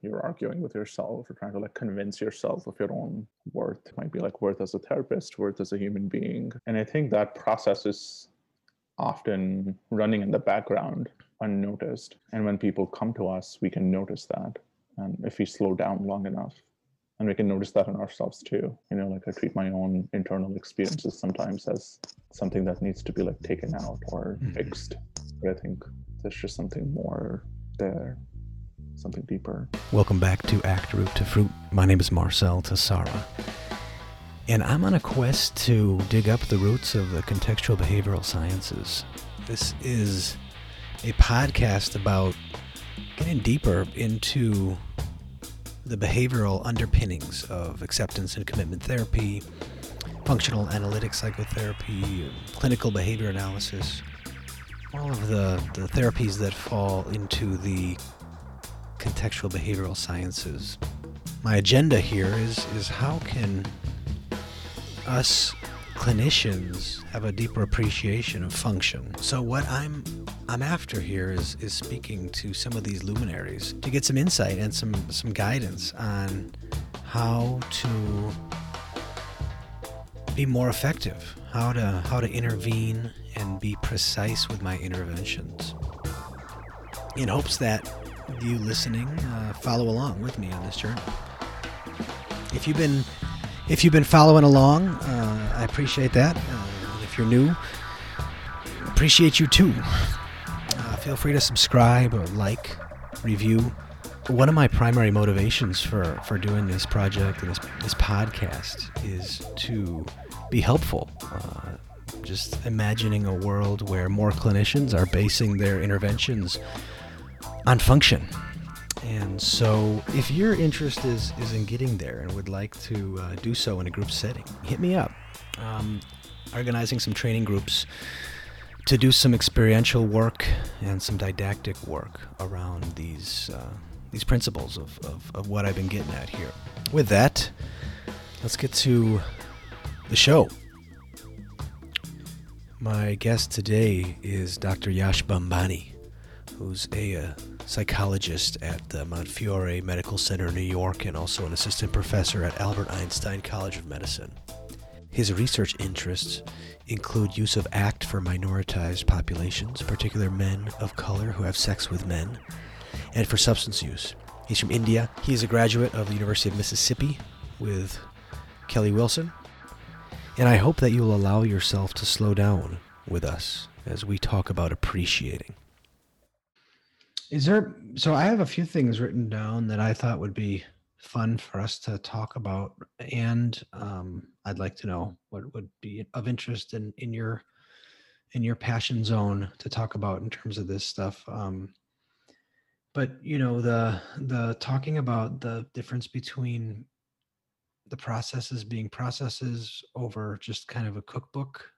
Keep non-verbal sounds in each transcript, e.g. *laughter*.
when you're arguing with yourself or trying to like convince yourself of your own worth. It might be like worth as a therapist worth as a human being. And i think that process is often running in the background unnoticed. And when people come to us we can notice that. And if we slow down long enough and we can notice that in ourselves too. You know like i treat my own internal experiences sometimes as something that needs to be like taken out or mm-hmm. fixed. But i think there's just something more there something deeper. Welcome back to act root to fruit. My name is marcel tassara. And i'm on a quest to dig up the roots of the contextual behavioral sciences. This is a podcast about getting deeper into the behavioral underpinnings of acceptance and commitment therapy, functional analytic psychotherapy, clinical behavior analysis, all of the, the therapies that fall into the contextual behavioral sciences. My agenda here is, is how can us clinicians have a deeper appreciation of function. So what I'm I'm after here is is speaking to some of these luminaries to get some insight and some some guidance on how to be more effective, how to how to intervene and be precise with my interventions. In hopes that you listening uh, follow along with me on this journey. If you've been if you've been following along, uh, I appreciate that. Uh, if you're new, appreciate you too. Uh, feel free to subscribe or like, review. One of my primary motivations for, for doing this project and this, this podcast is to be helpful. Uh, just imagining a world where more clinicians are basing their interventions on function and so, if your interest is, is in getting there and would like to uh, do so in a group setting, hit me up. Um, organizing some training groups to do some experiential work and some didactic work around these uh, these principles of, of, of what I've been getting at here. With that, let's get to the show. My guest today is Dr. Yash Bhambhani, who's a, a uh, psychologist at the Montefiore Medical Center in New York and also an assistant professor at Albert Einstein College of Medicine. His research interests include use of ACT for minoritized populations, particularly men of color who have sex with men, and for substance use. He's from India. He is a graduate of the University of Mississippi with Kelly Wilson. And I hope that you will allow yourself to slow down with us as we talk about appreciating. Is there so I have a few things written down that I thought would be fun for us to talk about and um, I'd like to know what would be of interest in in your in your passion zone to talk about in terms of this stuff. Um, but you know the the talking about the difference between the processes being processes over just kind of a cookbook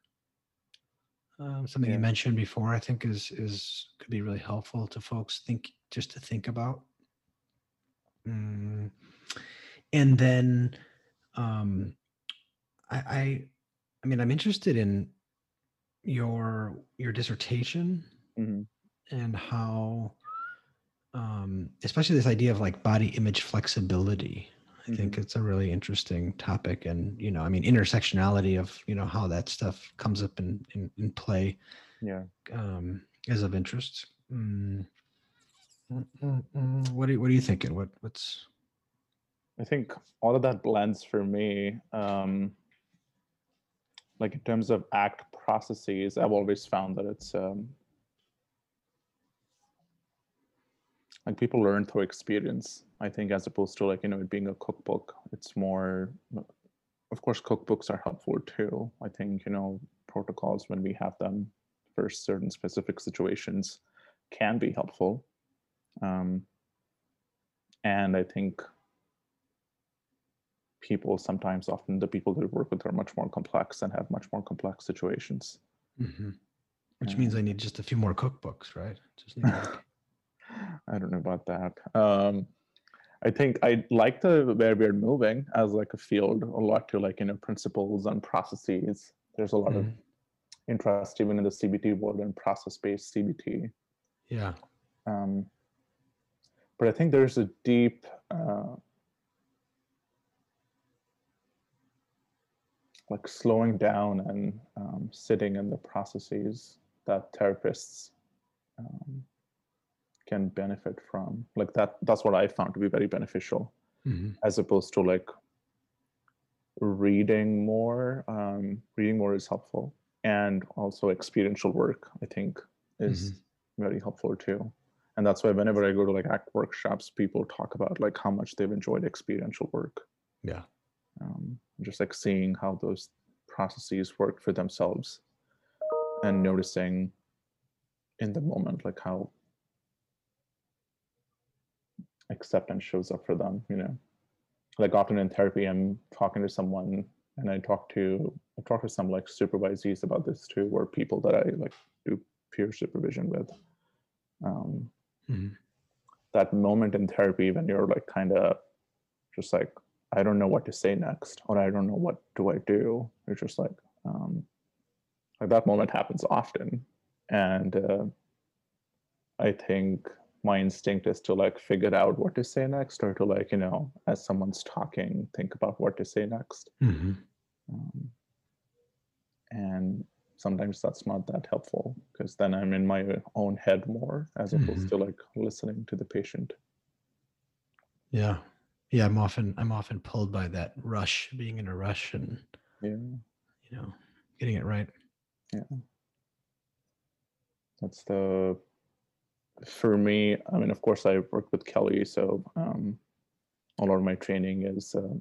um, something yeah. you mentioned before i think is is could be really helpful to folks think just to think about mm. and then um I, I i mean i'm interested in your your dissertation mm-hmm. and how um especially this idea of like body image flexibility I mm-hmm. think it's a really interesting topic, and you know, I mean, intersectionality of you know how that stuff comes up in in, in play, yeah, um, is of interest. Mm. What are what are you thinking? What what's I think all of that blends for me. Um, like in terms of act processes, I've always found that it's um, like people learn through experience i think as opposed to like you know it being a cookbook. It's more of course cookbooks are helpful too. I think you know protocols when we have them for certain specific situations can be helpful. Um, and i think people sometimes often the people they work with are much more complex and have much more complex situations. Mm-hmm. which means i need just a few more cookbooks right? Just need like *laughs* I don't know about that. Um, I think I like the where we're moving as like a field a lot to like you know principles and processes. There's a lot mm-hmm. of interest even in the CBT world and process-based CBT. Yeah. Um, but I think there's a deep uh, like slowing down and um, sitting in the processes that therapists um, can benefit from. Like that that's what i found to be very beneficial. Mm-hmm. as opposed to like reading more um, reading more is helpful. And also experiential work i think is mm-hmm. very helpful too. And that's why whenever i go to like act workshops people talk about like how much they've enjoyed experiential work. Yeah. Um, just like seeing how those processes work for themselves and noticing in the moment like how acceptance shows up for them you know? Like often in therapy i'm talking to someone and i talk to i talk to some like supervisees about this too or people that i like do peer supervision with. Um, mm-hmm. that moment in therapy when you're like kind of just like i don't know what to say next or i don't know what do i do it's just like um, like that moment happens often. And uh, i think my instinct is to like figure out what to say next or to like you know as someone's talking think about what to say next. Mm-hmm. um, and sometimes that's not that helpful because then i'm in my own head more as opposed mm-hmm. to like listening to the patient. Yeah. Yeah i'm often i'm often pulled by that rush being in a rush and yeah. you know getting it right. Yeah. That's the for me, I mean, of course, I work with Kelly, so um, a lot of my training is uh,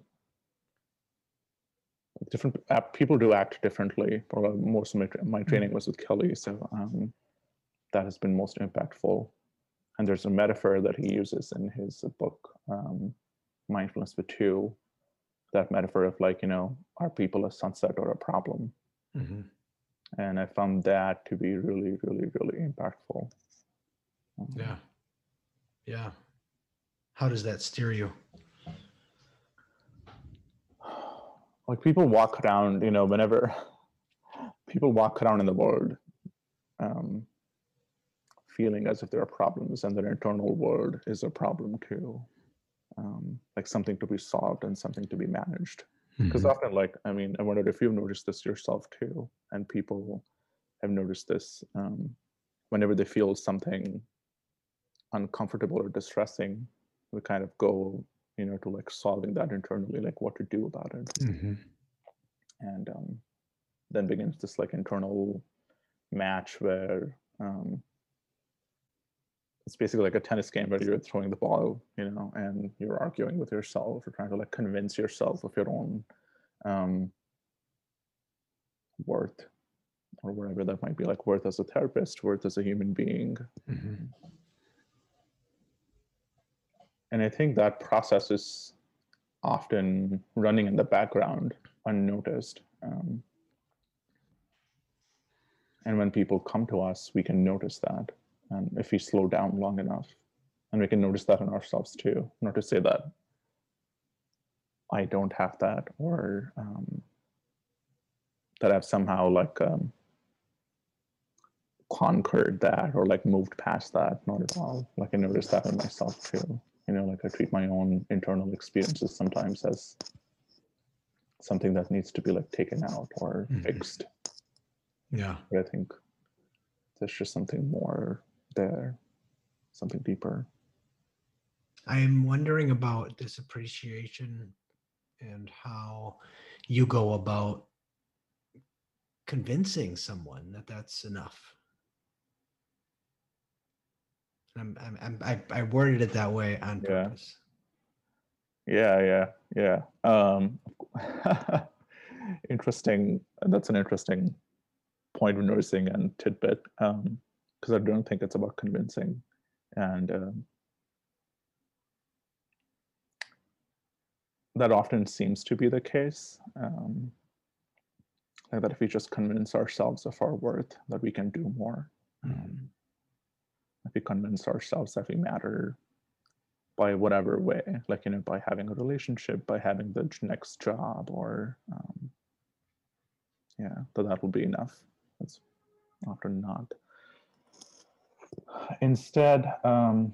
different. Uh, people do act differently. Most of my, my training mm-hmm. was with Kelly, so um, that has been most impactful. And there's a metaphor that he uses in his book, um, Mindfulness for Two. That metaphor of like, you know, are people a sunset or a problem? Mm-hmm. And I found that to be really, really, really impactful. Yeah. Yeah. How does that steer you? Like people walk around, you know, whenever *laughs* people walk around in the world um, feeling as if there are problems and their internal world is a problem too. Um, like something to be solved and something to be managed. Because mm-hmm. often, like, I mean, I wondered if you've noticed this yourself too, and people have noticed this um, whenever they feel something uncomfortable or distressing, we kind of go, you know, to like solving that internally, like what to do about it. Mm-hmm. And um, then begins this like internal match where um, it's basically like a tennis game where you're throwing the ball, you know, and you're arguing with yourself or trying to like convince yourself of your own um, worth or whatever that might be like worth as a therapist, worth as a human being. Mm-hmm and I think that process is often running in the background unnoticed. Um, and when people come to us, we can notice that. And if we slow down long enough, and we can notice that in ourselves too. Not to say that I don't have that or um, that I've somehow like um, conquered that or like moved past that. Not at all. Like I noticed that in myself too you know like i treat my own internal experiences sometimes as something that needs to be like taken out or mm-hmm. fixed. Yeah. But i think there's just something more there something deeper. I'm wondering about this appreciation and how you go about convincing someone that that's enough I'm, I'm, I'm, i I worded it that way on purpose. Yeah, yeah, yeah. Um, *laughs* interesting. That's an interesting point of noticing and tidbit because um, I don't think it's about convincing, and um, that often seems to be the case. Um, like that if we just convince ourselves of our worth, that we can do more. Mm if we convince ourselves that we matter by whatever way, like, you know, by having a relationship, by having the next job, or um, yeah, that that will be enough. That's often not. Instead, um,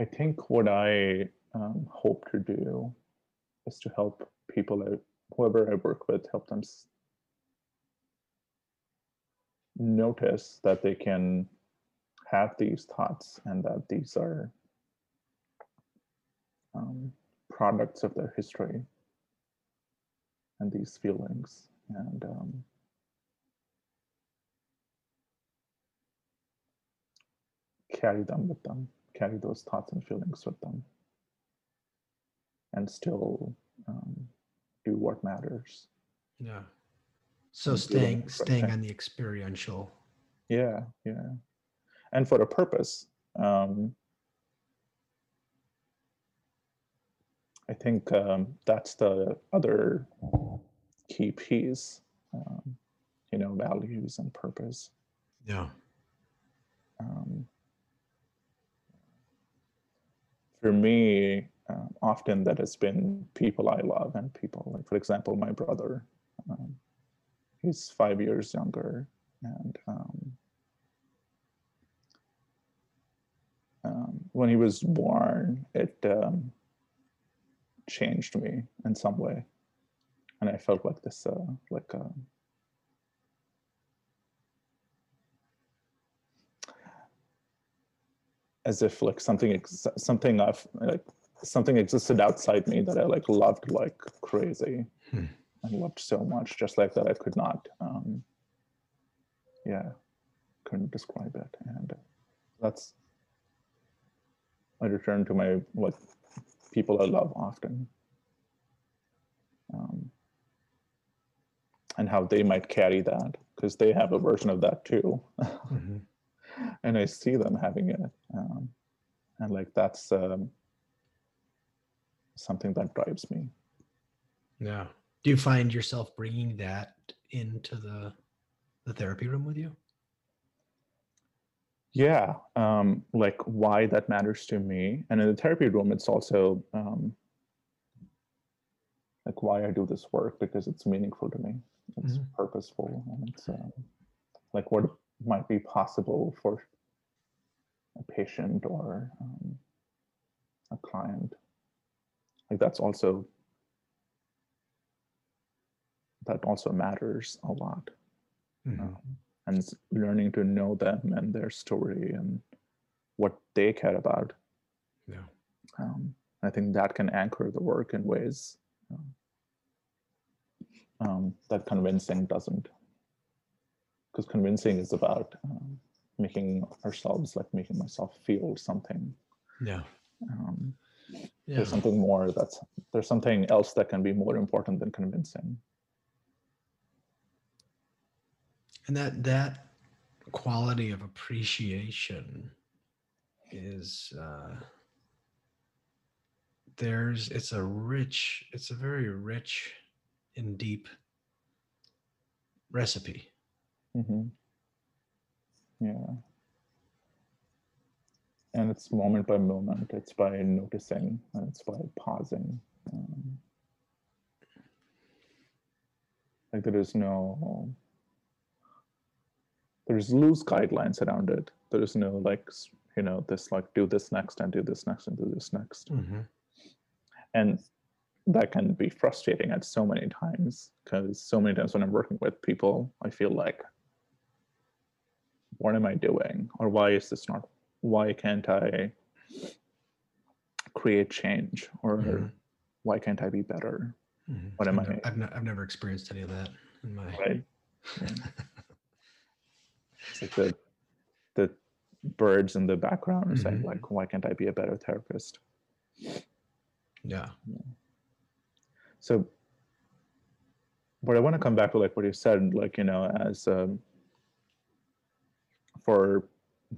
I think what I um, hope to do is to help people, whoever I work with, help them notice that they can have these thoughts and that these are um, products of their history and these feelings and um, carry them with them carry those thoughts and feelings with them and still um, do what matters Yeah. So staying staying on the experiential. yeah yeah and for a purpose um, i think um, that's the other key piece um, you know values and purpose Yeah. um, for me, um, often that has been people I love and people like, for example, my brother. Um, he's five years younger, and um, um, when he was born, it um, changed me in some way, and I felt like this, uh, like. Uh, as if like something something I've like something existed outside me that I like loved like crazy Hmm. And loved so much, just like that I could not, um, yeah, couldn't describe it, and that's I return to my what people I love often, um, and how they might carry that because they have a version of that too. Mhm. *laughs* and I see them having it, um, and like that's um, something that drives me. Yeah. Do you find yourself bringing that into the the therapy room with you? Yeah, um, like why that matters to me, and in the therapy room, it's also um, like why I do this work because it's meaningful to me. It's Mhm. purposeful, and it's um, like what might be possible for a patient or um, a client. Like that's also that also matters a lot. Mhm. um, and learning to know them and their story and what they care about. Yeah. Um, I think that can anchor the work in ways um, um, that convincing doesn't. Because convincing is about um, making ourselves, like making myself feel something. Yeah. Um, Yeah. There's something more that's, there's something else that can be more important than convincing. And that that quality of appreciation is uh there's it's a rich it's a very rich and deep recipe hmm Yeah. And it's moment by moment. It's by noticing. And it's by pausing. Um, like there is no. There's loose guidelines around it. There is no like you know this like do this next and do this next and do this next. And that can be frustrating at so many times because so many times when I'm working with people, I feel like what am I doing? Or why is this not, why can't I create change? Or Mhm. why can't I be better? Mhm. What am I've, I- ne- I've, ne- I've never experienced any of that in my Right? Yeah. It's like the, the birds in the background are saying Mhm. like, why can't I be a better therapist? yeah So, but I want to come back to like what you said, like, you know, as um, for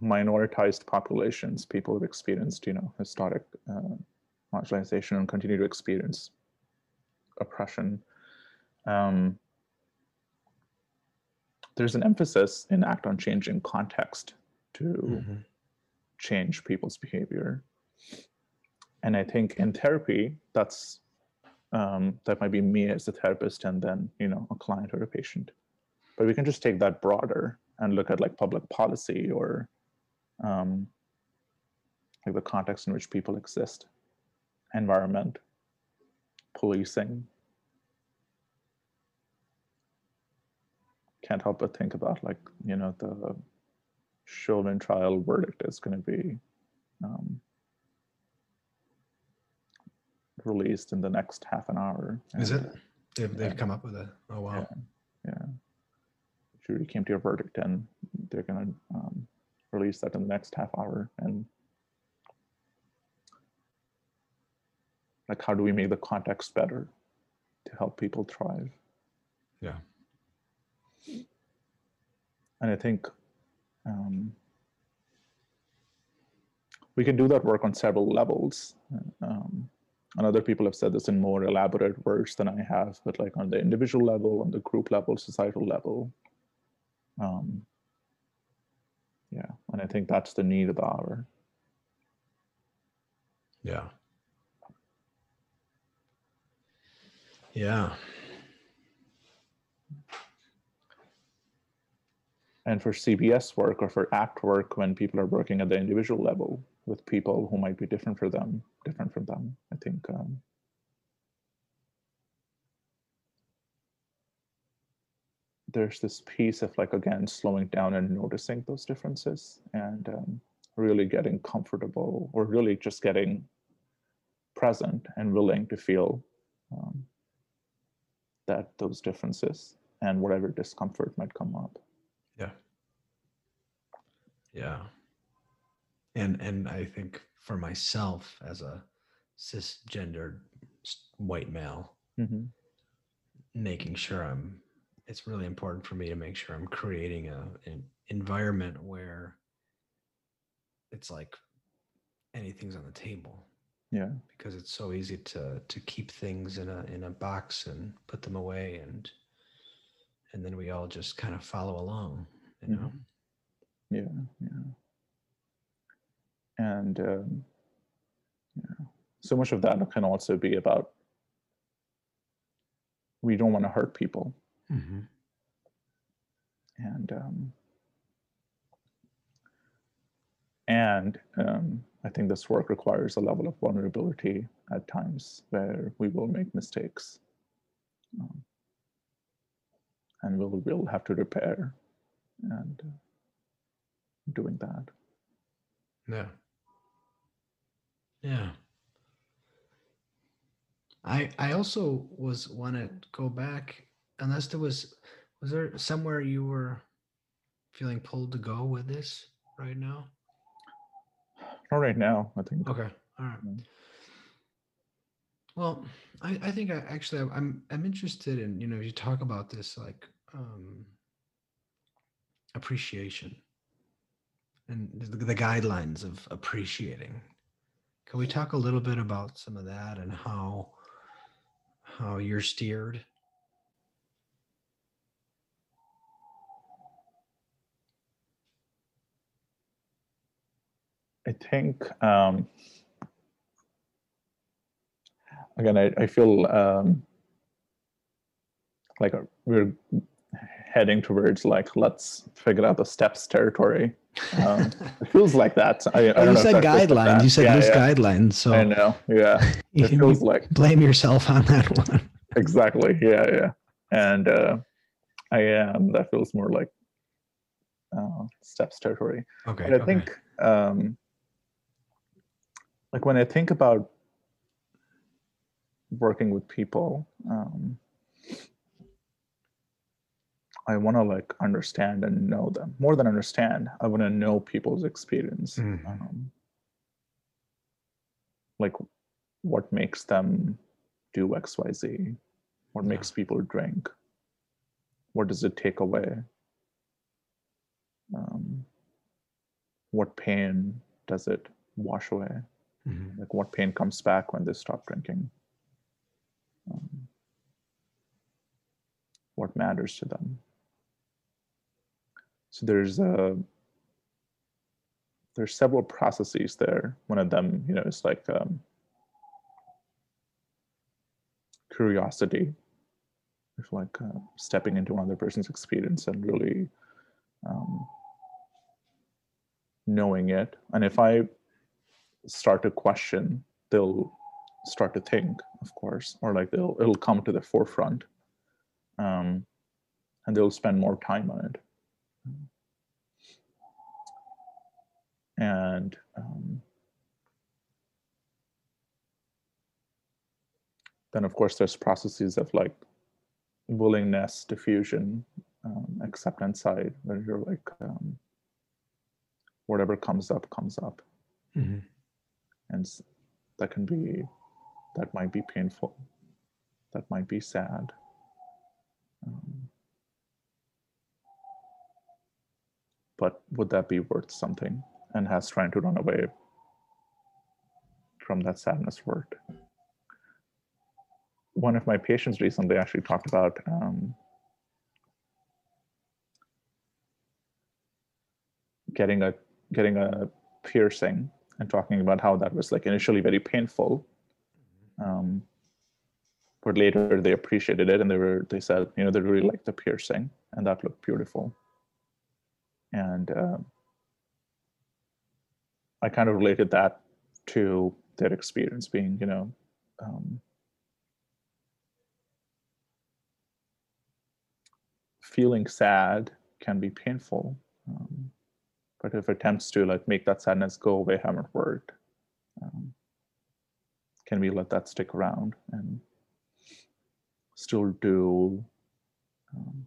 minoritized populations, people who've experienced, you know, historic uh, marginalization and continue to experience oppression. Um, there's an emphasis in ACT on changing context to Mhm. change people's behavior. And I think in therapy, that's um, that might be me as a therapist and then you know a client or a patient. But we can just take that broader and look at like public policy or um, like the context in which people exist, environment, policing. Can't help but think about like, you know, the Chauvin trial verdict is going to be um, released in the next half an hour. Is and, it? They've, they've yeah. come up with a. Oh wow. Yeah. yeah. Jury came to a verdict, and they're going to um, release that in the next half hour. And like, how do we make the context better to help people thrive? Yeah. And I think um, we can do that work on several levels. Um, and other people have said this in more elaborate words than I have, but like on the individual level, on the group level, societal level. Um, yeah, and I think that's the need of the hour. Yeah. Yeah. And for CBS work or for ACT work, when people are working at the individual level with people who might be different for them, different from them, I think um, there's this piece of like again slowing down and noticing those differences and um, really getting comfortable or really just getting present and willing to feel um, that those differences and whatever discomfort might come up. Yeah. And and I think for myself as a cisgendered white male, hmm making sure I'm it's really important for me to make sure I'm creating a an environment where it's like anything's on the table yeah because it's so easy to to keep things in a in a box and put them away and and then we all just kind of follow along you know Mhm. Yeah yeah. And um, yeah. So much of that can also be about we don't want to hurt people. Mm-hmm. and um, and um, I think this work requires a level of vulnerability at times where we will make mistakes, um, and we'll we'll have to repair, and uh, doing that. Yeah. Yeah. I I also was want to go back unless there was was there somewhere you were feeling pulled to go with this right now? Not right now, I think. Okay. All right. Mm. Well, I, I think I actually I'm I'm interested in, you know, you talk about this like um appreciation and the, guidelines of appreciating. Can we talk a little bit about some of that and how how you're steered? I think um, again, I, I feel um, like we're heading towards like let's figure out the steps territory. Um, *laughs* it feels like that. I, I don't you said that's just a guidelines. You said Yeah, loose yeah, guidelines. So I know. Yeah, *laughs* it feels like blame yourself on that *laughs* one. exactly. Yeah, yeah. And uh, I am. That feels more like uh, steps territory. Okay. But I okay. think, um, like when I think about working with people, um, I want to like understand and know them more than understand. I want to know people's experience, Mhm. um, like what makes them do X, Y, Z, what Yeah. makes people drink, what does it take away, um, what pain does it wash away Mhm. like what pain comes back when they stop drinking um, what matters to them so there's a there's several processes there. One of them you know is like um, curiosity. If like uh, stepping into another person's experience and really um, knowing it. And if i start to question, they'll start to think, of course, or like they'll it'll come to the forefront, um, and they'll spend more time on it. And um, then, of course, there's processes of like willingness, defusion, um, acceptance side, where you're like, um, whatever comes up, comes up. Mm-hmm. And that can be, that might be painful, that might be sad. Um, but would that be worth something? And has trying to run away from that sadness word. One of my patients recently actually talked about um, getting a getting a piercing and talking about how that was like initially very painful um, but later they appreciated it and they were they said you know they really liked the piercing and that looked beautiful and uh, i kind of related that to their experience being you know um, feeling sad can be painful um, but if attempts to like make that sadness go away haven't worked um, can we let that stick around and still do um,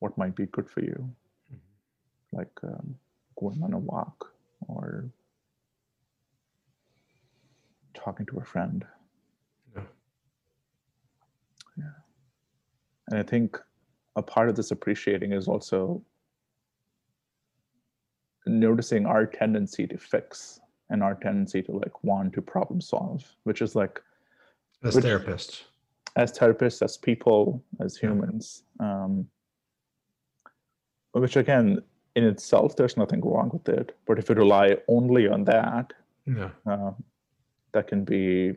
what might be good for you mm-hmm. like um, going on a walk or talking to a friend yeah. yeah and i think a part of this appreciating is also noticing our tendency to fix and our tendency to like want to problem solve, which is like as which, therapists, as therapists, as people, as humans. Yeah. Um, which again, in itself, there's nothing wrong with it. But if you rely only on that, yeah, uh, that can be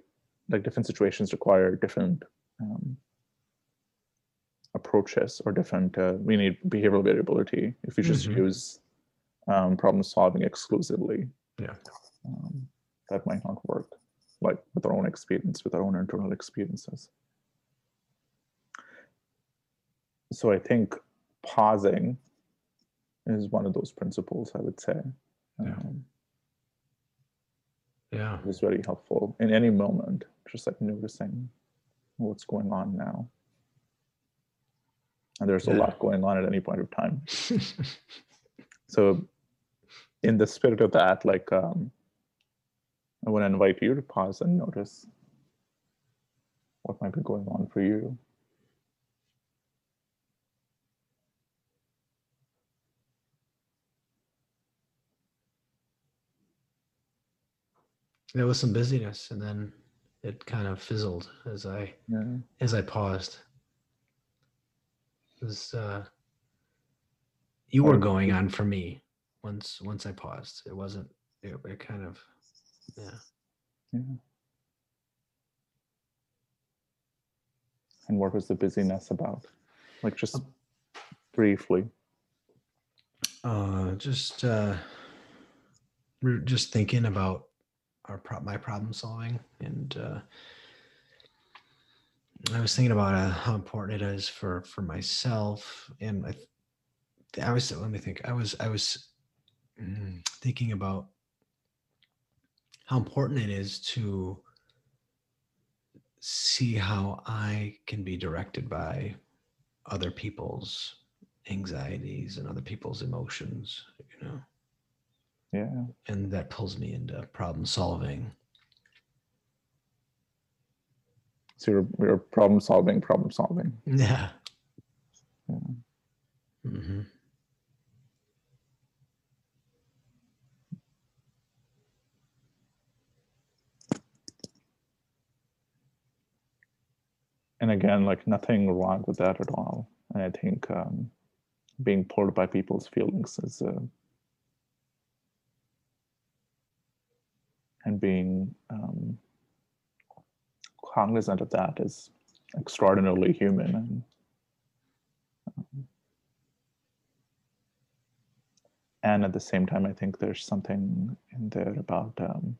like different situations require different um, approaches or different. Uh, we need behavioral variability. If you just mm-hmm. use um, problem solving exclusively. Yeah. Um, that might not work, like with our own experience, with our own internal experiences. So I think pausing is one of those principles, I would say. Yeah. Um, yeah. It's very helpful in any moment, just like noticing what's going on now. And there's yeah. a lot going on at any point of time. *laughs* so in the spirit of that, like um, I want to invite you to pause and notice what might be going on for you. There was some busyness, and then it kind of fizzled as I yeah. as I paused. It was uh, you were going on for me once once I paused. It wasn't. It, it kind of, yeah. Yeah. And what was the busyness about? Like just um, briefly. Uh, just uh, just thinking about our pro- my problem solving, and uh, I was thinking about uh, how important it is for for myself, and I, I was let me think. I was I was Mm, thinking about how important it is to see how I can be directed by other people's anxieties and other people's emotions, you know. Yeah. And that pulls me into problem solving. So you're, you're problem solving, problem solving. Yeah. yeah. Mm-hmm. and again, like nothing wrong with that at all. And I think um, being pulled by people's feelings is, uh, and being um, cognizant of that is extraordinarily human and um, and at the same time i think there's something in there about um,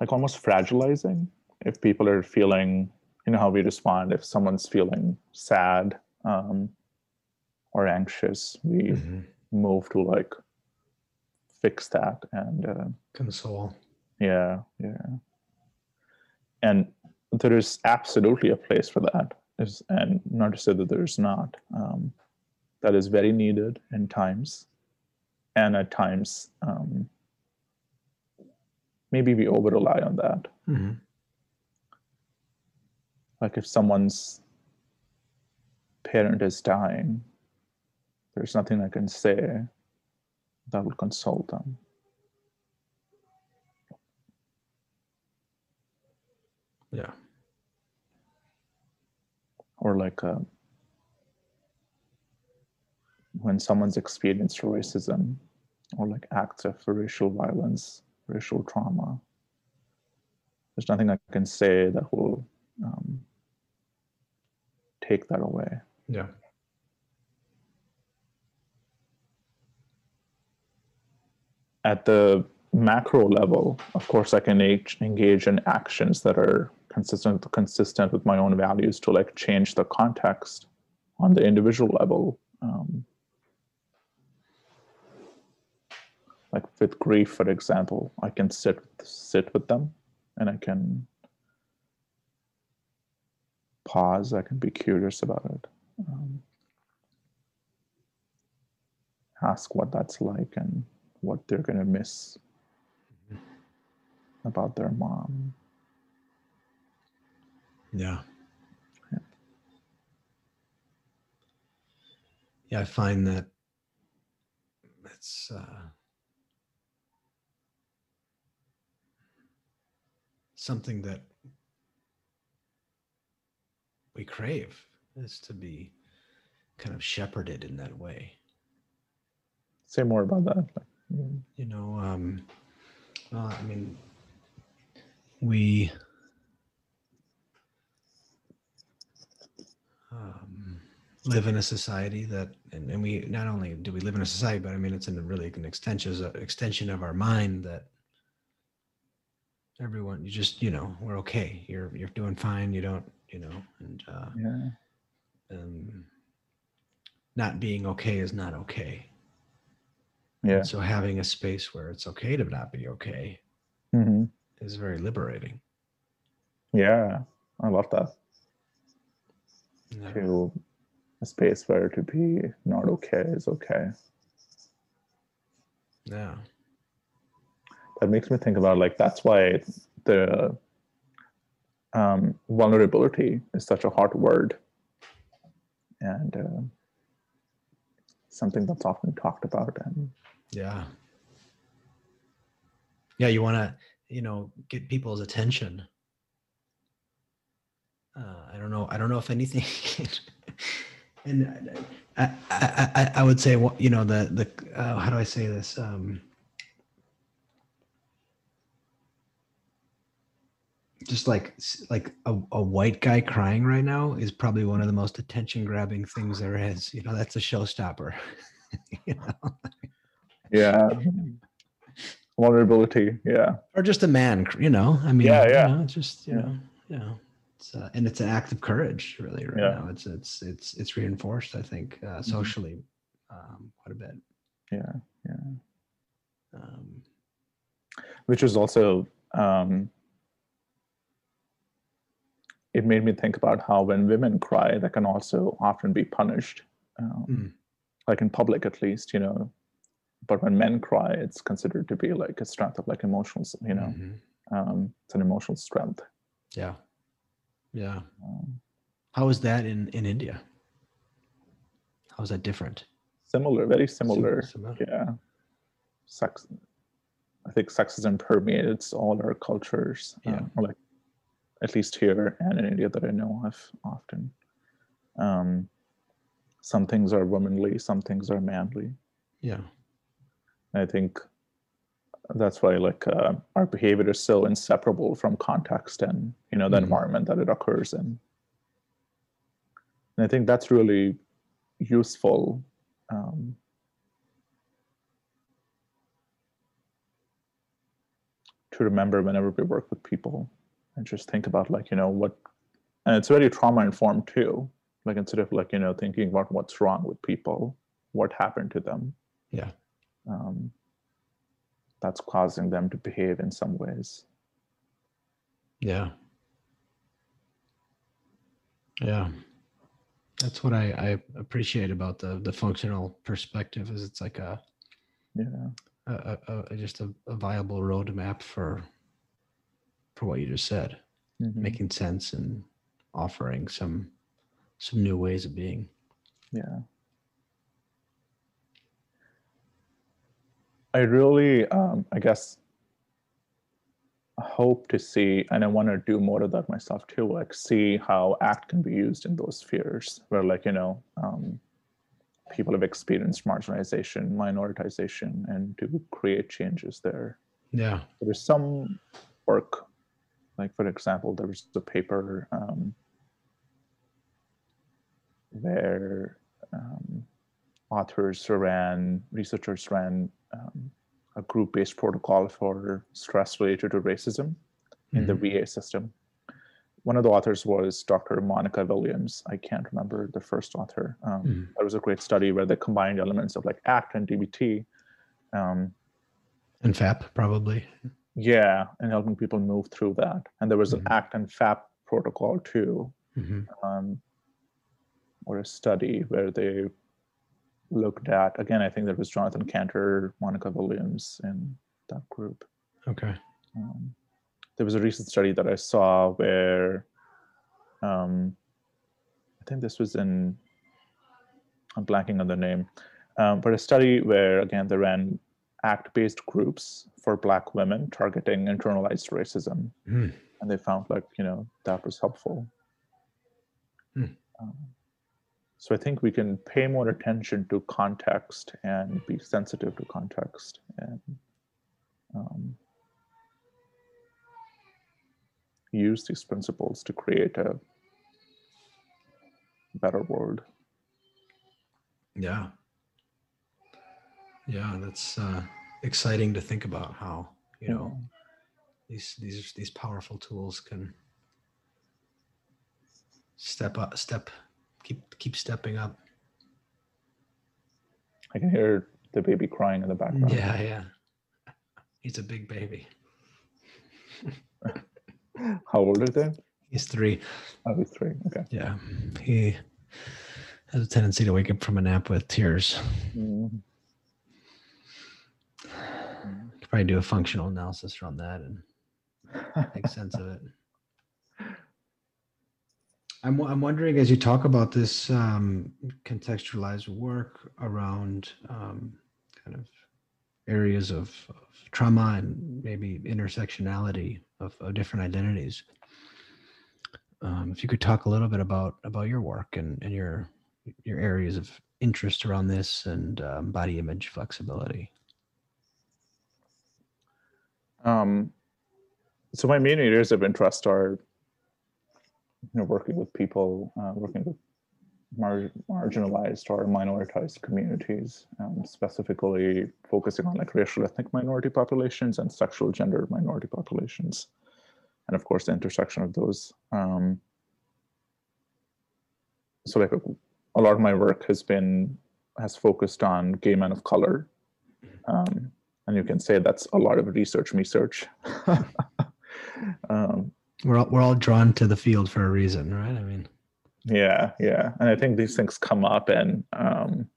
like almost fragilizing if people are feeling you know how we respond if someone's feeling sad um, or anxious we mm-hmm. move to like fix that and uh, console. Yeah yeah. And there is absolutely a place for that. Is, and not to say that there's not um, that is very needed in times. And at times um, maybe we over rely on that. Mm-hmm. like if someone's parent is dying there's nothing i can say that will console them yeah or like a, uh, when someone's experienced racism or like acts of racial violence, racial trauma, there's nothing I can say that will um, take that away. Yeah. At the macro level, of course, I can engage in actions that are consistent consistent with my own values to like change the context on the individual level um, like with grief for example i can sit sit with them and i can pause i can be curious about it um, ask what that's like and what they're going to miss mm-hmm. about their mom yeah. yeah. Yeah, I find that it's uh, something that we crave is to be kind of shepherded in that way. Say more about that. You know, um, well, I mean, we um, live in a society that, and, and, we not only do we live in a society, but I mean, it's in really an extension, extension of our mind that everyone, you just, you know, we're okay. You're, you're doing fine. You don't, you know, and, uh, yeah. um, not being okay is not okay. Yeah. And so having a space where it's okay to not be okay mm-hmm. is very liberating. Yeah, I love that to a space where to be not okay is okay. Yeah. That makes me think about like that's why the um, vulnerability is such a hard word and uh, something that's often talked about and yeah yeah you want to you know get people's attention uh, I don't know. I don't know if anything. *laughs* and I, I, I, I, would say, you know, the the uh, how do I say this? Um, just like like a, a white guy crying right now is probably one of the most attention grabbing things there is. You know, that's a showstopper. *laughs* you know? Yeah. Vulnerability. Yeah. Or just a man. You know. I mean. Yeah. Yeah. You know, just you yeah. know. You know it's, uh, and it's an act of courage, really. Right yeah. now, it's it's it's it's reinforced. I think uh, mm-hmm. socially um, quite a bit. Yeah, yeah. Um, Which is also um, it made me think about how when women cry, they can also often be punished, um, mm. like in public at least, you know. But when men cry, it's considered to be like a strength of like emotional, you know, mm-hmm. um, it's an emotional strength. Yeah. Yeah. Um, How is that in in India? How is that different? Similar, very similar. similar. Yeah. Sex. I think sexism permeates all our cultures. Yeah. Um, like, at least here and in India that I know of often. Um, some things are womanly, some things are manly. Yeah. I think that's why like uh, our behavior is so inseparable from context and you know the mm-hmm. environment that it occurs in and i think that's really useful um, to remember whenever we work with people and just think about like you know what and it's very trauma informed too like instead of like you know thinking about what's wrong with people what happened to them Yeah. um, that's causing them to behave in some ways Yeah. Yeah. That's what I, I appreciate about the the functional perspective is it's like a yeah a, a, a just a, a viable roadmap for for what you just said, Mhm. making sense and offering some some new ways of being. Yeah. I really, um, I guess, hope to see, and I want to do more of that myself too, like see how ACT can be used in those spheres where, like, you know, um, people have experienced marginalization, minoritization, and to create changes there. Yeah. There's some work, like, for example, there was a paper um, where um, authors ran, researchers ran um, a group based protocol for stress related to racism in the VA system. One of the authors was Dr. Monnica Williams. I can't remember the first author. Um, Mhm. There was a great study where they combined elements of like ACT and DBT. Um, And FAP probably. Yeah, and helping people move through that. And there was an Mhm. ACT and FAP protocol too, hmm um, or a study where they looked at again. I think there was Jonathan Kanter, Monnica Williams in that group. Okay. Um, there was a recent study that I saw where um, I think this was in I'm blanking on the name, um, but a study where again they ran act-based groups for Black women targeting internalized racism, Mm. and they found like you know that was helpful. Hmm. Um, so I think we can pay more attention to context and be sensitive to context and um, use these principles to create a better world. Yeah. Yeah, that's uh, exciting to think about how you know these these these powerful tools can step up, step, keep keep stepping up. I can hear the baby crying in the background. Yeah, yeah. *laughs* He's a big baby. *laughs* *laughs* How old is they? He's three. Oh, he's three. Okay. Yeah, he has a tendency to wake up from a nap with tears. Mm, Could probably do a functional analysis around that and make *laughs* sense of it. I'm, I'm wondering as you talk about this um, contextualized work around um, kind of areas of, of trauma and maybe intersectionality of, of different identities. Um, if you could talk a little bit about about your work and, and your your areas of interest around this and um, body image flexibility. Um, so my main areas of interest are, you know, working with people, uh, working with mar- marginalized or minoritized communities, um, specifically focusing on like racial ethnic minority populations and sexual gender minority populations, and of course the intersection of those. Um, so like a, a lot of my work has been has focused on gay men of color. Um, and you can say that's a lot of research research *laughs* um, We're all, we're all drawn to the field for a reason, right? I mean, yeah yeah and i think these things come up and um,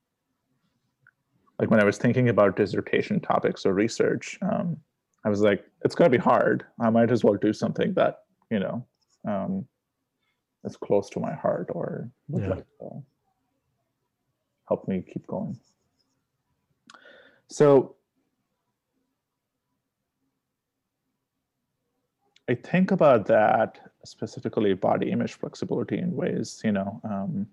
like when i was thinking about dissertation topics or research um, i was like it's going to be hard i might as well do something that you know um, is close to my heart or would Yeah. like help me keep going so I think about that specifically body image flexibility in ways, you know, um,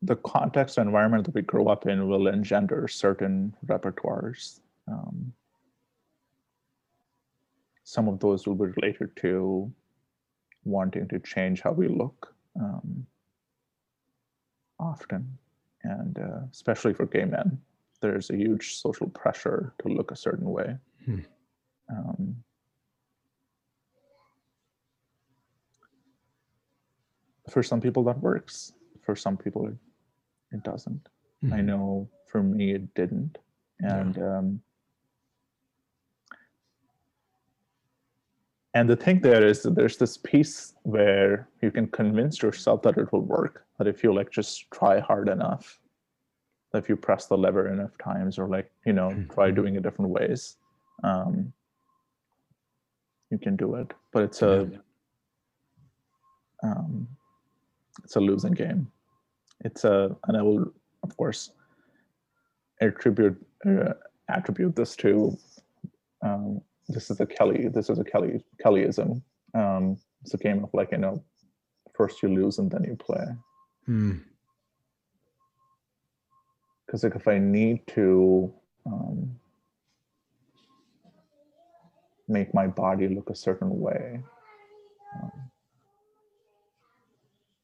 the context environment that we grow up in will engender certain repertoires. Um, some of those will be related to wanting to change how we look. Um, often, and uh, especially for gay men, there's a huge social pressure to look a certain way. Hmm. Um, for some people that works. For some people it, it doesn't. I Mhm. know for me it didn't, Yeah. and um, and the thing there is that there's this piece where you can convince yourself that it will work. That if you like just try hard enough, if you press the lever enough times, or like you know try Mhm. doing it different ways, um, you can do it. But it's a Yeah. um, it's a losing game. It's a, and I will, of course, attribute uh, attribute this to um, this is a Kelly. This is a Kelly Kellyism. Um, it's a game of like you know, first you lose and then you play. Hmm. Because like if I need to um, make my body look a certain way um,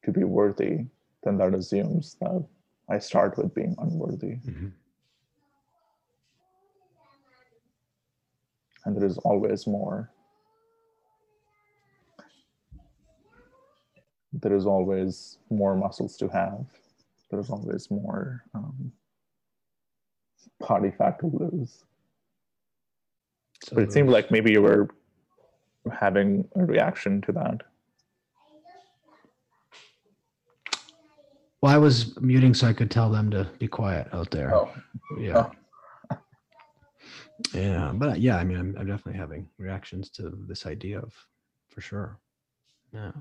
to be worthy, then that assumes that I start with being unworthy. Mhm. And there is always more. There is always more muscles to have. There is always more um, body fat to lose. So But it seemed like maybe you were having a reaction to that. Well, I was muting so I could tell them to be quiet out there. Oh. yeah. Yeah, but uh, yeah, I mean, I'm, I'm definitely having reactions to this idea of, for sure. Yeah. Do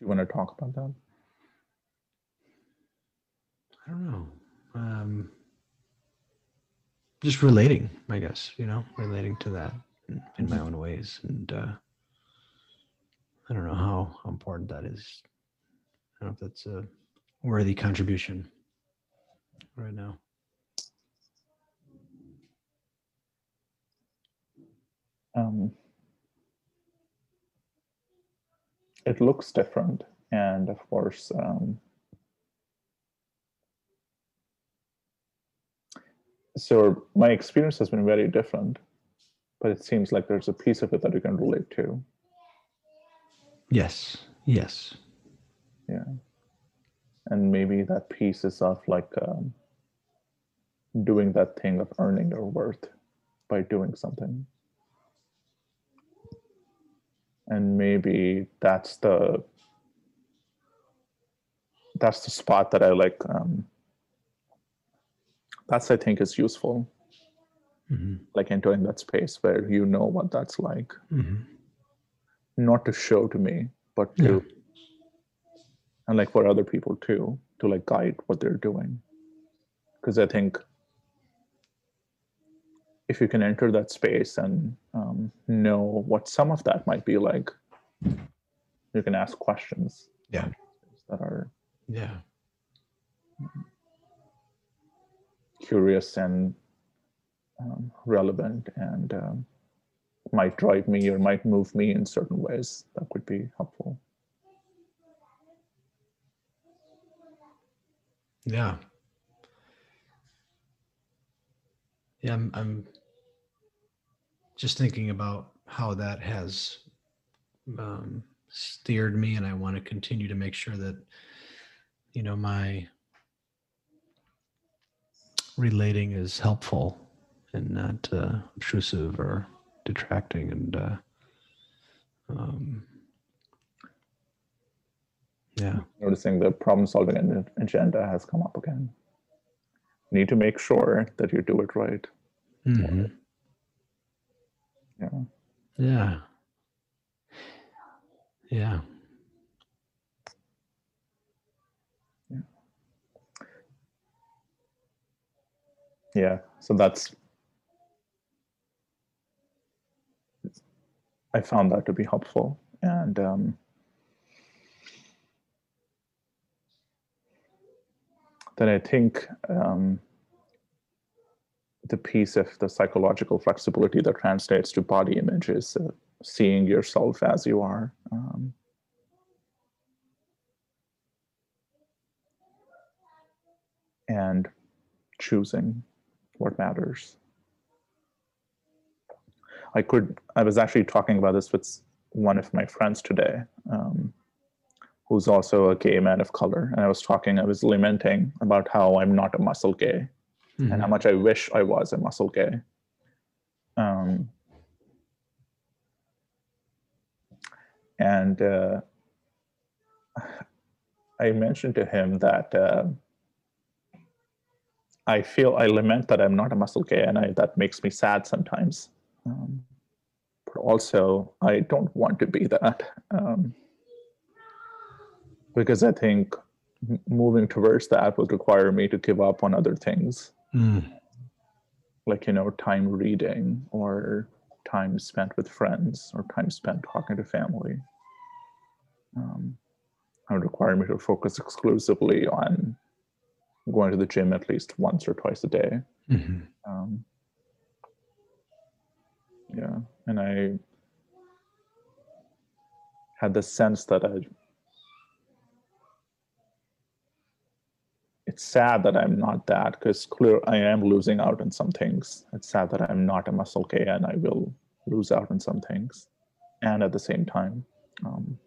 you want to talk about that? I don't know. Um, just relating, I guess, you know, relating to that in, in my own ways. And uh, I don't know how, how important that is. I don't know if that's a worthy contribution right now. Um, it looks different and of course um, so my experience has been very different but it seems like there's a piece of it that you can relate to Yes. Yes. yeah and maybe that piece is of like um, doing that thing of earning your worth by doing something and maybe that's the that's the spot that i like um, that's i think is useful. Hmm like entering that space where you know what that's like. Hmm not to show to me but to Yeah. and like for other people too to like guide what they're doing. Because i think if you can enter that space and um, know what some of that might be like you can ask questions Yeah. that are Yeah. curious and um, relevant and um, might drive me or might move me in certain ways that could be helpful Yeah. Yeah, I'm, I'm just thinking about how that has um, steered me, and I want to continue to make sure that, you know, my relating is helpful and not uh, obtrusive or detracting. And uh, um, yeah, noticing the problem solving agenda has come up again. Need to make sure that you do it right. Mhm. Yeah. yeah, yeah. Yeah. So that's I found that to be helpful. And um, then I think um, the piece of the psychological flexibility that translates to body image is uh, seeing yourself as you are. Um, and choosing what matters. I could, I was actually talking about this with one of my friends today, um, who's also a gay man of color. And I was talking, I was lamenting about how I'm not a muscle gay mm-hmm. and how much I wish I was a muscle gay. Um, and uh, I mentioned to him that uh, I feel I lament that I'm not a muscle gay, and I, that makes me sad sometimes. Um, but also, I don't want to be that um, because I think moving towards that would require me to give up on other things, mm. like you know, time reading or time spent with friends or time spent talking to family. Um, it would require me to focus exclusively on going to the gym at least once or twice a day. Mm-hmm. Um, yeah, and I had the sense that I. It's sad that I'm not that because clear I am losing out on some things. It's sad that I'm not a muscle K and I will lose out on some things, and at the same time, um,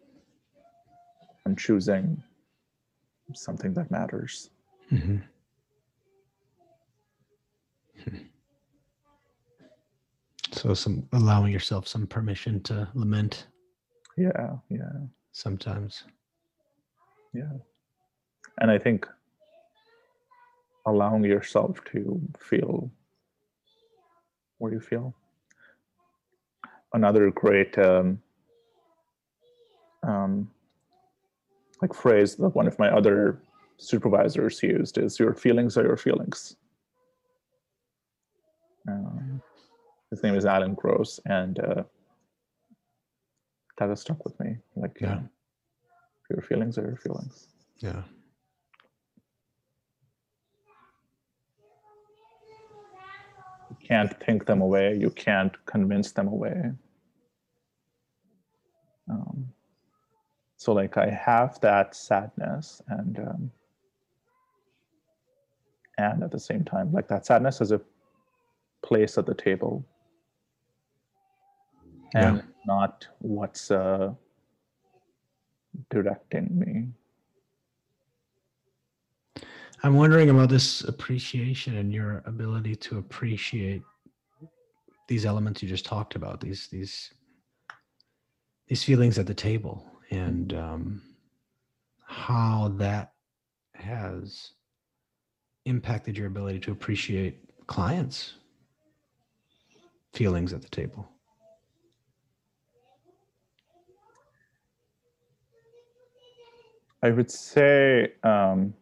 I'm choosing something that matters. Mm-hmm. *laughs* So some allowing yourself some permission to lament. Yeah, yeah. Sometimes. Yeah. And I think allowing yourself to feel what you feel. Another great um, um, like phrase that one of my other supervisors used is your feelings are your feelings. Um, his name is Alan Gross, and uh, that has stuck with me. Like, yeah. your feelings are your feelings. Yeah. Can't think them away. You can't convince them away. Um, so like i have that sadness and um, and at the same time like that sadness is a place at the table and yeah. not what's uh, directing me i'm wondering about this appreciation and your ability to appreciate these elements you just talked about these these these feelings at the table and um, how that has impacted your ability to appreciate clients' feelings at the table. I would say, um,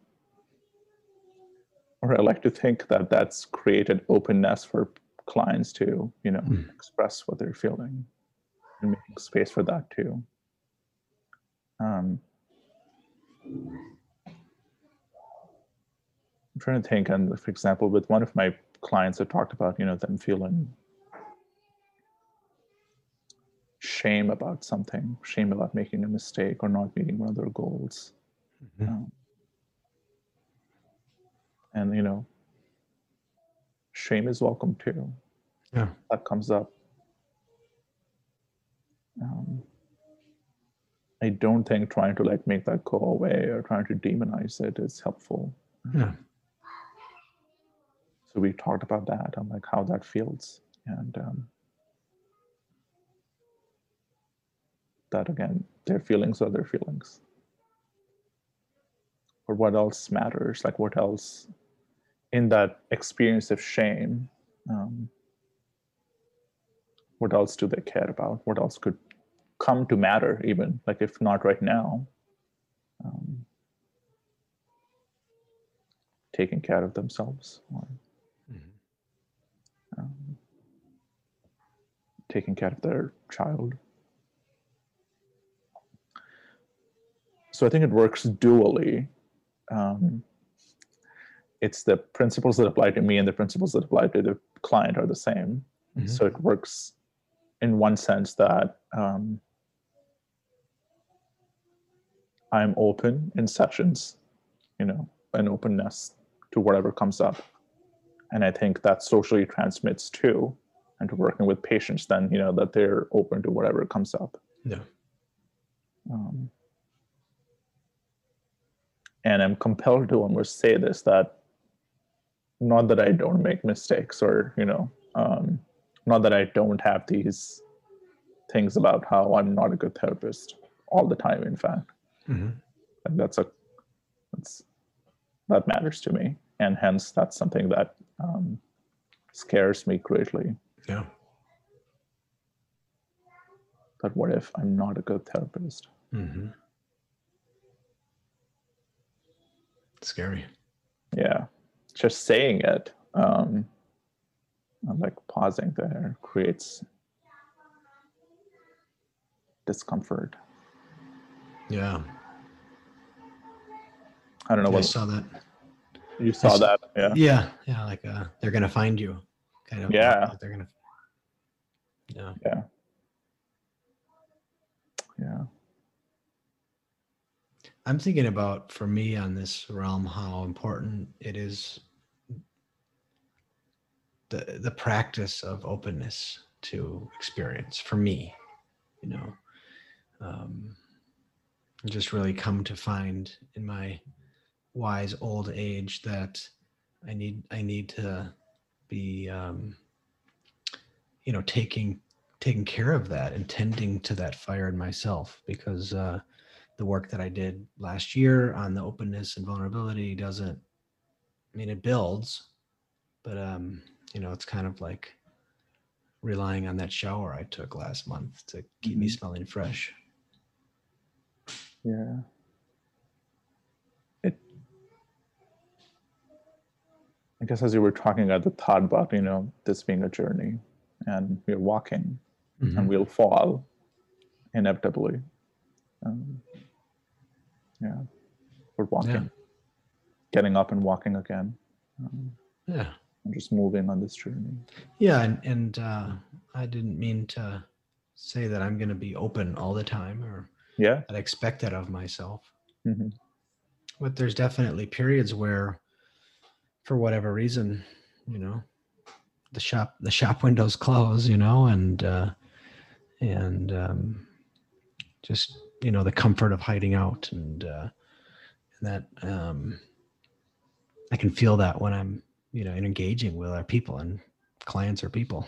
or I like to think that that's created openness for clients to, you know, mm. express what they're feeling and making space for that too. Um, I'm trying to think, and for example, with one of my clients, I talked about you know them feeling shame about something, shame about making a mistake or not meeting one of their goals. Mm-hmm. Um, and you know, shame is welcome too. Yeah, that comes up. Um, I don't think trying to like make that go away or trying to demonize it is helpful. Yeah. So we talked about that and like how that feels, and um, that again, their feelings are their feelings. Or what else matters? Like what else in that experience of shame? Um, what else do they care about? What else could come to matter even like if not right now um, taking care of themselves or mm-hmm. um, taking care of their child so i think it works dually um, it's the principles that apply to me and the principles that apply to the client are the same mm-hmm. so it works in one sense that um, I'm open in sessions, you know, an openness to whatever comes up and i think that socially transmits too and to working with patients then you know that they're open to whatever comes up Yeah. um, and i'm compelled to almost say this that not that i don't make mistakes or you know um, not that i don't have these things about how i'm not a good therapist all the time in fact. Hmm like that's a that's that matters to me. And hence that's something that um, scares me greatly. Yeah. But what if i'm not a good therapist? Hmm Scary. yeah just saying it um I'm like pausing there creates discomfort Yeah. i don't know I what I saw that. you saw s- that yeah Yeah. Yeah. Like uh, they're gonna find you. Kind of. Yeah. like They're gonna. Yeah. yeah yeah I'm thinking about for me on this realm how important it is the the practice of openness to experience for me, you know. Um just really come to find in my wise old age that I need I need to be um you know taking taking care of that and tending to that fire in myself because uh the work that I did last year on the openness and vulnerability doesn't I mean it builds but um you know it's kind of like relying on that shower I took last month to keep me Mhm. smelling fresh. Yeah. It. I guess as you were talking at the thought about you know this being a journey, and we're walking, Mhm. and we'll fall, inevitably. Um, yeah, we're walking, getting up and walking again, um, Yeah. Just moving on this journey. Yeah, and, and uh, I didn't mean to say that I'm going to be open all the time or Yeah. that I expect that of myself. hmm But there's definitely periods where, for whatever reason, you know, the shop the shop windows close, you know, and uh, and um, just you know the comfort of hiding out and uh, and that um, I can feel that when I'm you know and engaging with our people and clients or people,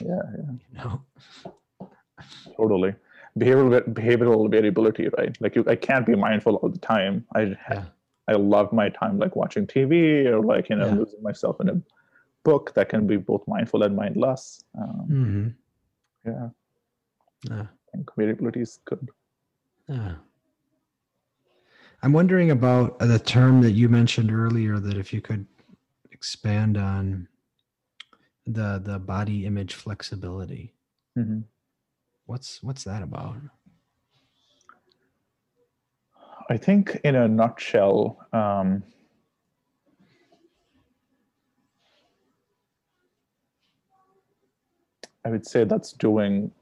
Yeah. Yeah. *laughs* you know. Totally. Behavioral behavioral variability, right? Like you, I can't be mindful all the time. I Yeah. I love my time like watching TV or like you know Yeah. losing myself in a book that can be both mindful and mindless. Um, hmm Yeah, Yeah. I think variability is good. Yeah. I'm wondering about the term that you mentioned earlier that if you could expand on the the body image flexibility. Mhm. What's what's that about? I think in a nutshell, um, I would say that's doing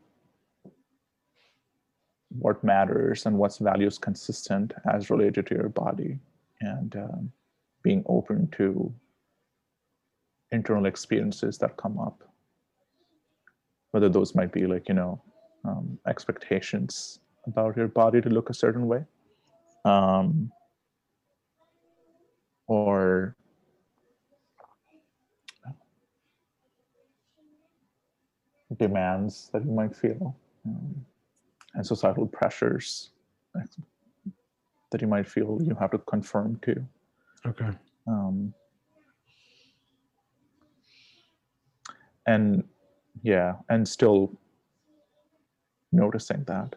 what matters and what's values consistent as related to your body and um, being open to internal experiences that come up whether those might be like you know um, expectations about your body to look a certain way um, or demands that you might feel um, and societal pressures that you might feel you have to conform to Okay. um, and yeah and still noticing that.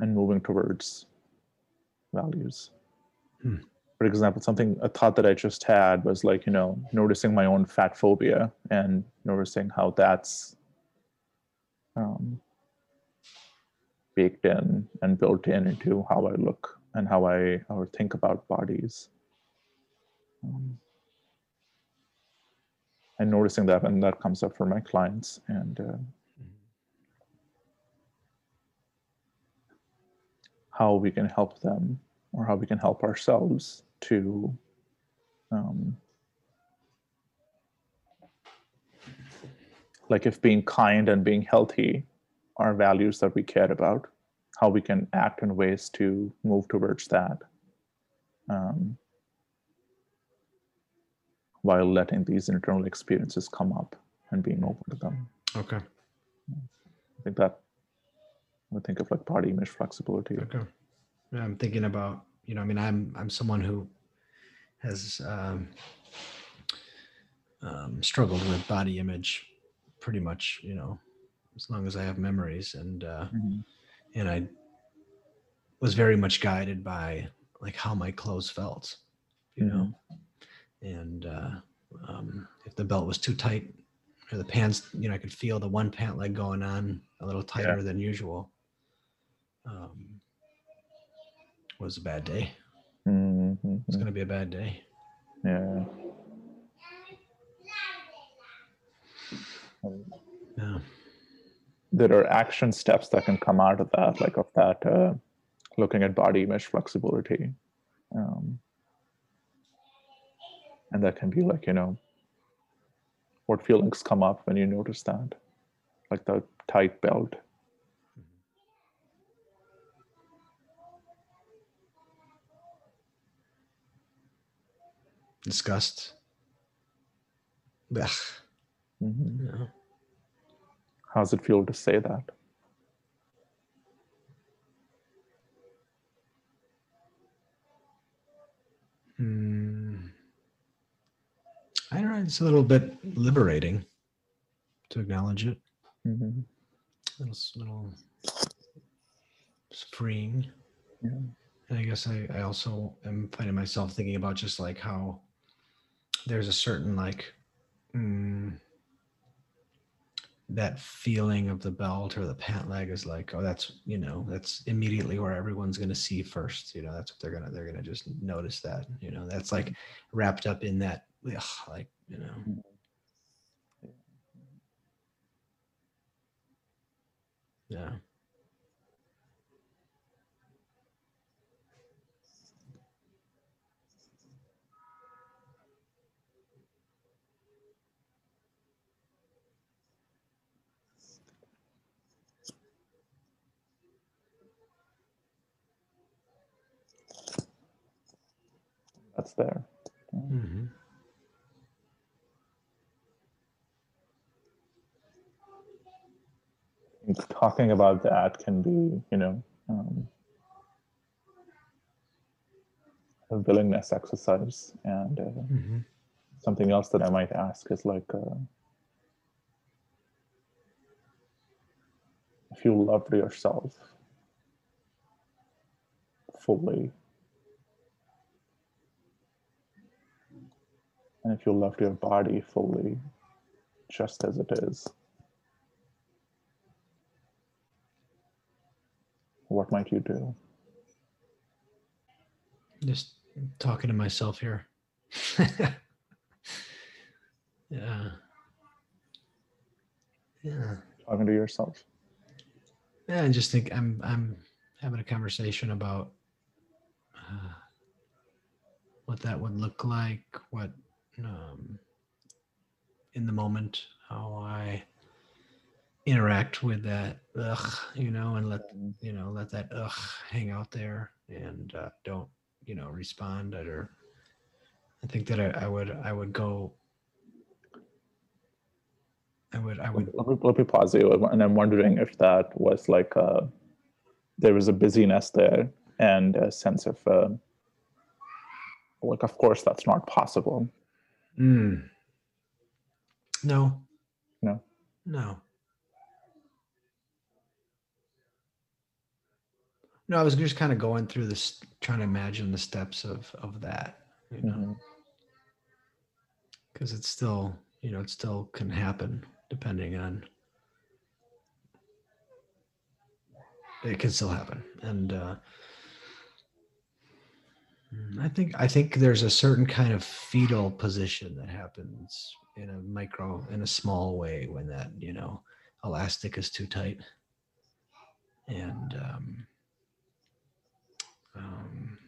And moving towards values. Hmm. for example something a thought that i just had was like you know noticing my own fat phobia and noticing how that's um, baked in and built in into how i look and how i or think about bodies. Um, and noticing that and that comes up for my clients and uh, how we can help them or how we can help ourselves to um, like if being kind and being healthy are values that we care about how we can act in ways to move towards that. Um, while letting these internal experiences come up and being open to them Okay. i think that i think of like body image flexibility Okay. Yeah, I'm thinking about, you know, I mean, I'm I'm someone who has um, um, struggled with body image pretty much, you know, as long as I have memories, and uh, Mhm. and I was very much guided by like how my clothes felt, you know, and uh, um, if the belt was too tight or the pants, you know, I could feel the one pant leg going on a little tighter than usual. Um, was a bad day. Mm-hmm. It's going to be a bad day. yeah Yeah. there are action steps that can come out of that, like of that, uh, looking at body image flexibility. Um, and that can be like, you know, what feelings come up when you notice that, like the tight belt. Disgust. Ugh. Mhm. Yeah. How's it feel to say that? I don't know. It's a little bit liberating to acknowledge it. Mhm. little little freeing Yeah. and i guess I, I also am finding myself thinking about just like how there's a certain like mm, that feeling of the belt or the pant leg is like oh that's you know that's immediately where everyone's going to see first you know that's what they're gonna they're gonna just notice that you know that's like wrapped up in that ugh, like you know. Yeah. That's there. hmm I think Talking about that can be, you know, um, a willingness exercise. And uh, hmm something else that I might ask is like, uh, if you loved yourself fully, and if you loved your body fully, just as it is, what might you do? Just talking to myself here. *laughs* yeah. Yeah. Talking to yourself. Yeah, I just think I'm I'm having a conversation about uh, what that would look like, what um, in the moment, how I interact with that ugh, you know, and let you know let that ugh hang out there and uh, don't you know respond or I think that I, I would I would go I would I would Let me, let me pause you, and I'm wondering if that was like uh, there was a busyness there and a sense of uh, like, of course, that's not possible. Mm. No. No. No. No, I was just kind of going through this, trying to imagine the steps of of that, you know, because it's still, you know, it still can happen depending on. It can still happen, and uh, mm, I think I think there's a certain kind of fetal position that happens in a micro, in a small way when that you know elastic is too tight, and um, um,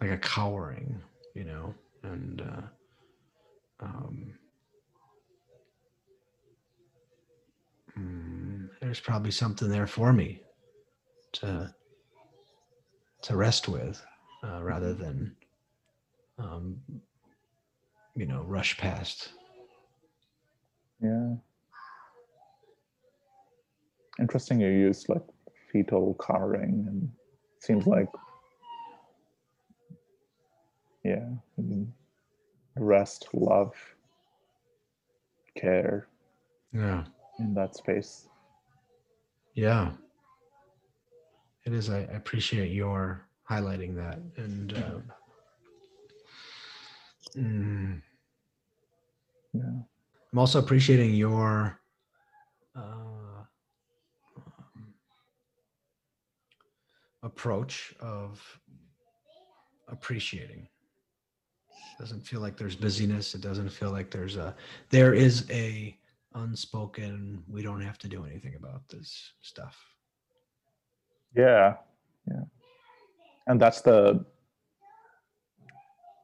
like a cowering, you know, and uh, um, mm, there's probably something there for me to to rest with, uh, rather mm-hmm. than um, you know rush past. Yeah. Interesting. You use like fetal cowering, and seems like yeah, I mean, rest, love, care Yeah. in that space. Yeah. It is. I, I appreciate your highlighting that. And uh, mm, Yeah. I'm also appreciating your uh, approach of appreciating. it Doesn't feel like there's busyness. It doesn't feel like there's a, there is a unspoken, we don't have to do anything about this stuff. Yeah. Yeah. And that's the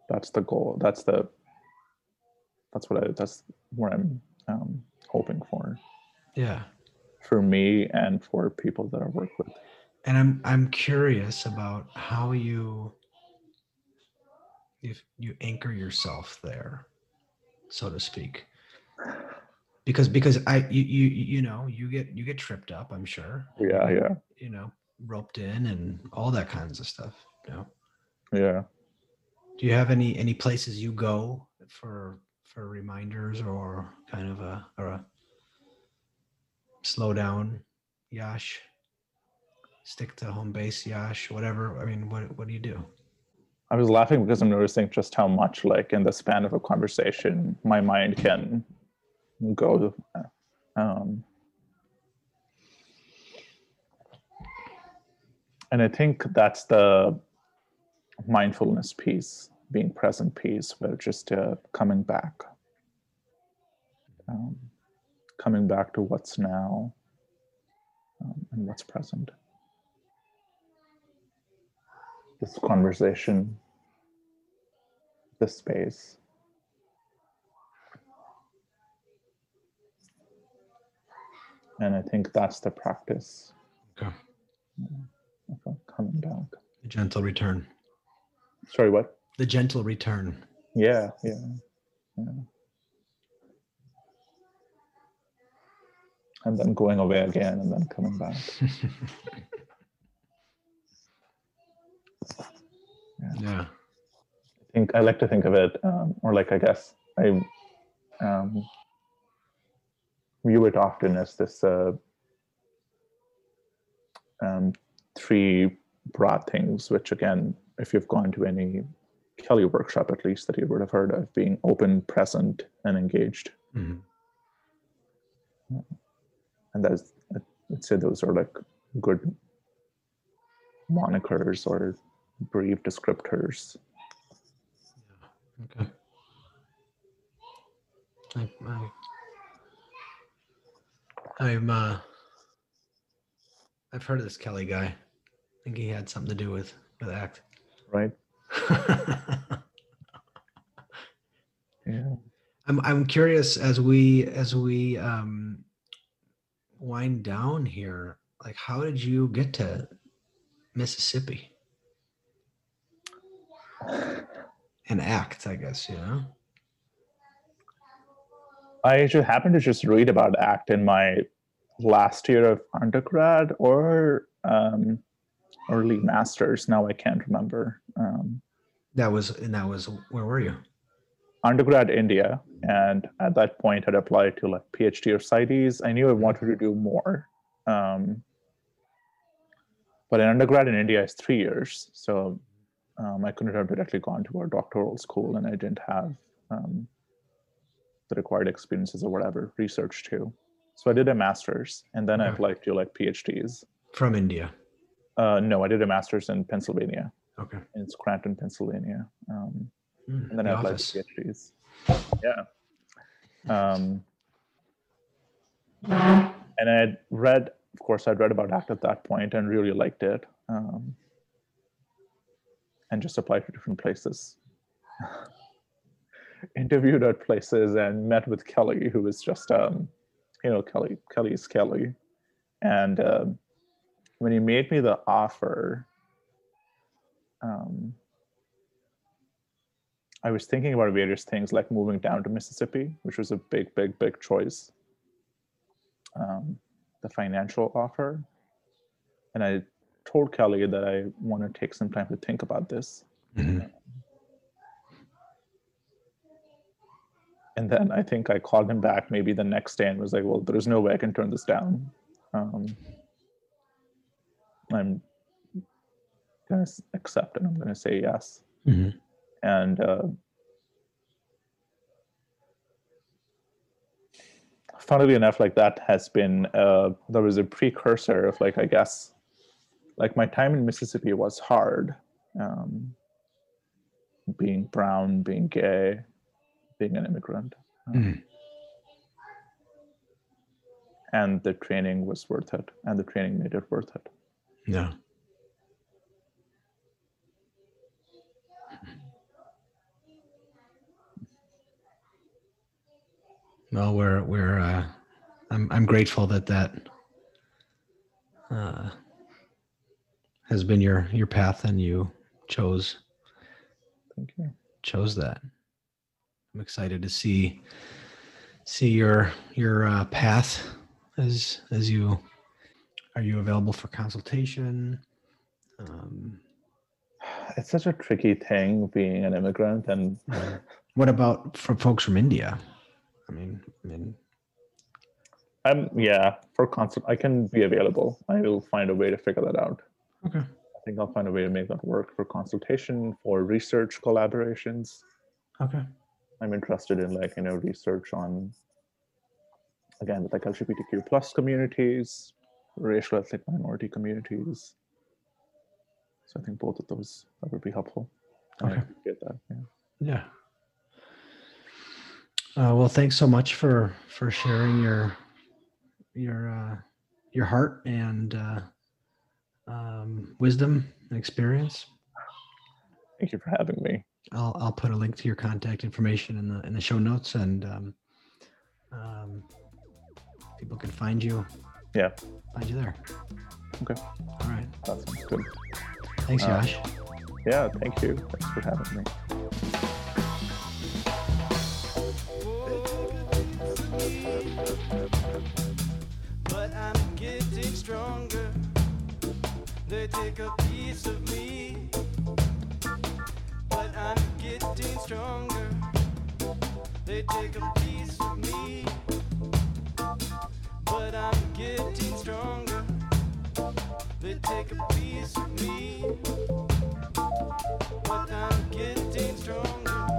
that's the goal. That's the that's what I that's where I'm um, hoping for Yeah. for me and for people that I work with. And i'm i'm curious about how you if you anchor yourself there so to speak. Because because i you you you know you get you get tripped up i'm sure. Yeah, yeah, you know roped in and all that kinds of stuff you know? Yeah. do you have any any places you go for for reminders or kind of a or a slow down yash stick to home base yash whatever i mean what what do you do I was laughing because I'm noticing just how much, like, in the span of a conversation, my mind can go. uh, Um, and I think that's the mindfulness piece, being present piece, where just uh, coming back, um, coming back to what's now um, and what's present. This conversation, this space. And I think that's the practice okay uh, coming back. the gentle return Sorry, what? the gentle return Yeah, yeah, yeah. And then going away again and then coming back. *laughs* yeah I think I like to think of it, um, or like I guess I um, view it often as this uh, um, three broad things, which again, if you've gone to any Kelly workshop at least that you would have heard of, being open, present, and engaged. Mhm. And that's, I'd say those are like good monikers or brief descriptors. okay I, I, i'm uh i've heard of this kelly guy i think he had something to do with with act Right? *laughs* Yeah. I'm I'm curious as we as we um wind down here, like how did you get to Mississippi and act, I guess, you know? I just happened to just read about ACT in my last year of undergrad or um, early masters. Now I can't remember. Um, That was and that was where were you? undergrad India, and at that point I'd applied to like PhD or CITES. I knew I wanted to do more, um, but an undergrad in India is three years, so um, I couldn't have directly gone to a doctoral school, and I didn't have um, the required experiences or whatever research too. So I did a master's, and then I applied to like PhDs. From India. Uh, no, I did a master's in Pennsylvania, Okay. in Scranton, Pennsylvania. Um, Mm, and then the I applied office. to PhDs. Yeah. Um, and I had read, of course, I'd read about ACT at that point and really liked it. Um, and just applied to different places. *laughs* Interviewed at places and met with Kelly, who was just, um, you know, Kelly. Kelly's Kelly, and um, when he made me the offer, um, I was thinking about various things like moving down to Mississippi, which was a big, big, big choice. Um, the financial offer. And I told Kelly that I want to take some time to think about this. Mhm. And then I think I called him back maybe the next day and was like, well, there's no way I can turn this down. Um, I'm going to accept and I'm going to say yes. Mhm. and uh, funnily enough like that has been uh, there was a precursor of like i guess like my time in mississippi was hard um, being brown being gay being an immigrant um, Mhm. and the training was worth it and the training made it worth it Yeah. Well, we're we're uh, I'm I'm grateful that that uh, has been your your path and you chose thank you chose that. I'm excited to see see your your uh, path as as you are you available for consultation. Um, it's such a tricky thing being an immigrant and what about for folks from India? I mean, I mean, i'm yeah for consult i can be available i will find a way to figure that out okay, I think I'll find a way to make that work for consultation, for research collaborations. okay, I'm interested in like, you know, research on again with like LGBTQ plus communities, racial ethnic minority communities. So I think both of those that would be helpful. Okay. appreciate that. Yeah. yeah. Uh, well, thanks so much for for sharing your your uh, your heart and uh, um, wisdom and experience. Thank you for having me. I'll I'll put a link to your contact information in the in the show notes, and um, um, people can find you. Yeah. find you there. Okay. All right. That sounds good. Thanks, Uh, Yeah, thank you. Thanks for having me. take a piece of me, but I'm getting stronger. They take a piece of me, but I'm getting stronger. They take a piece of me, but I'm getting stronger.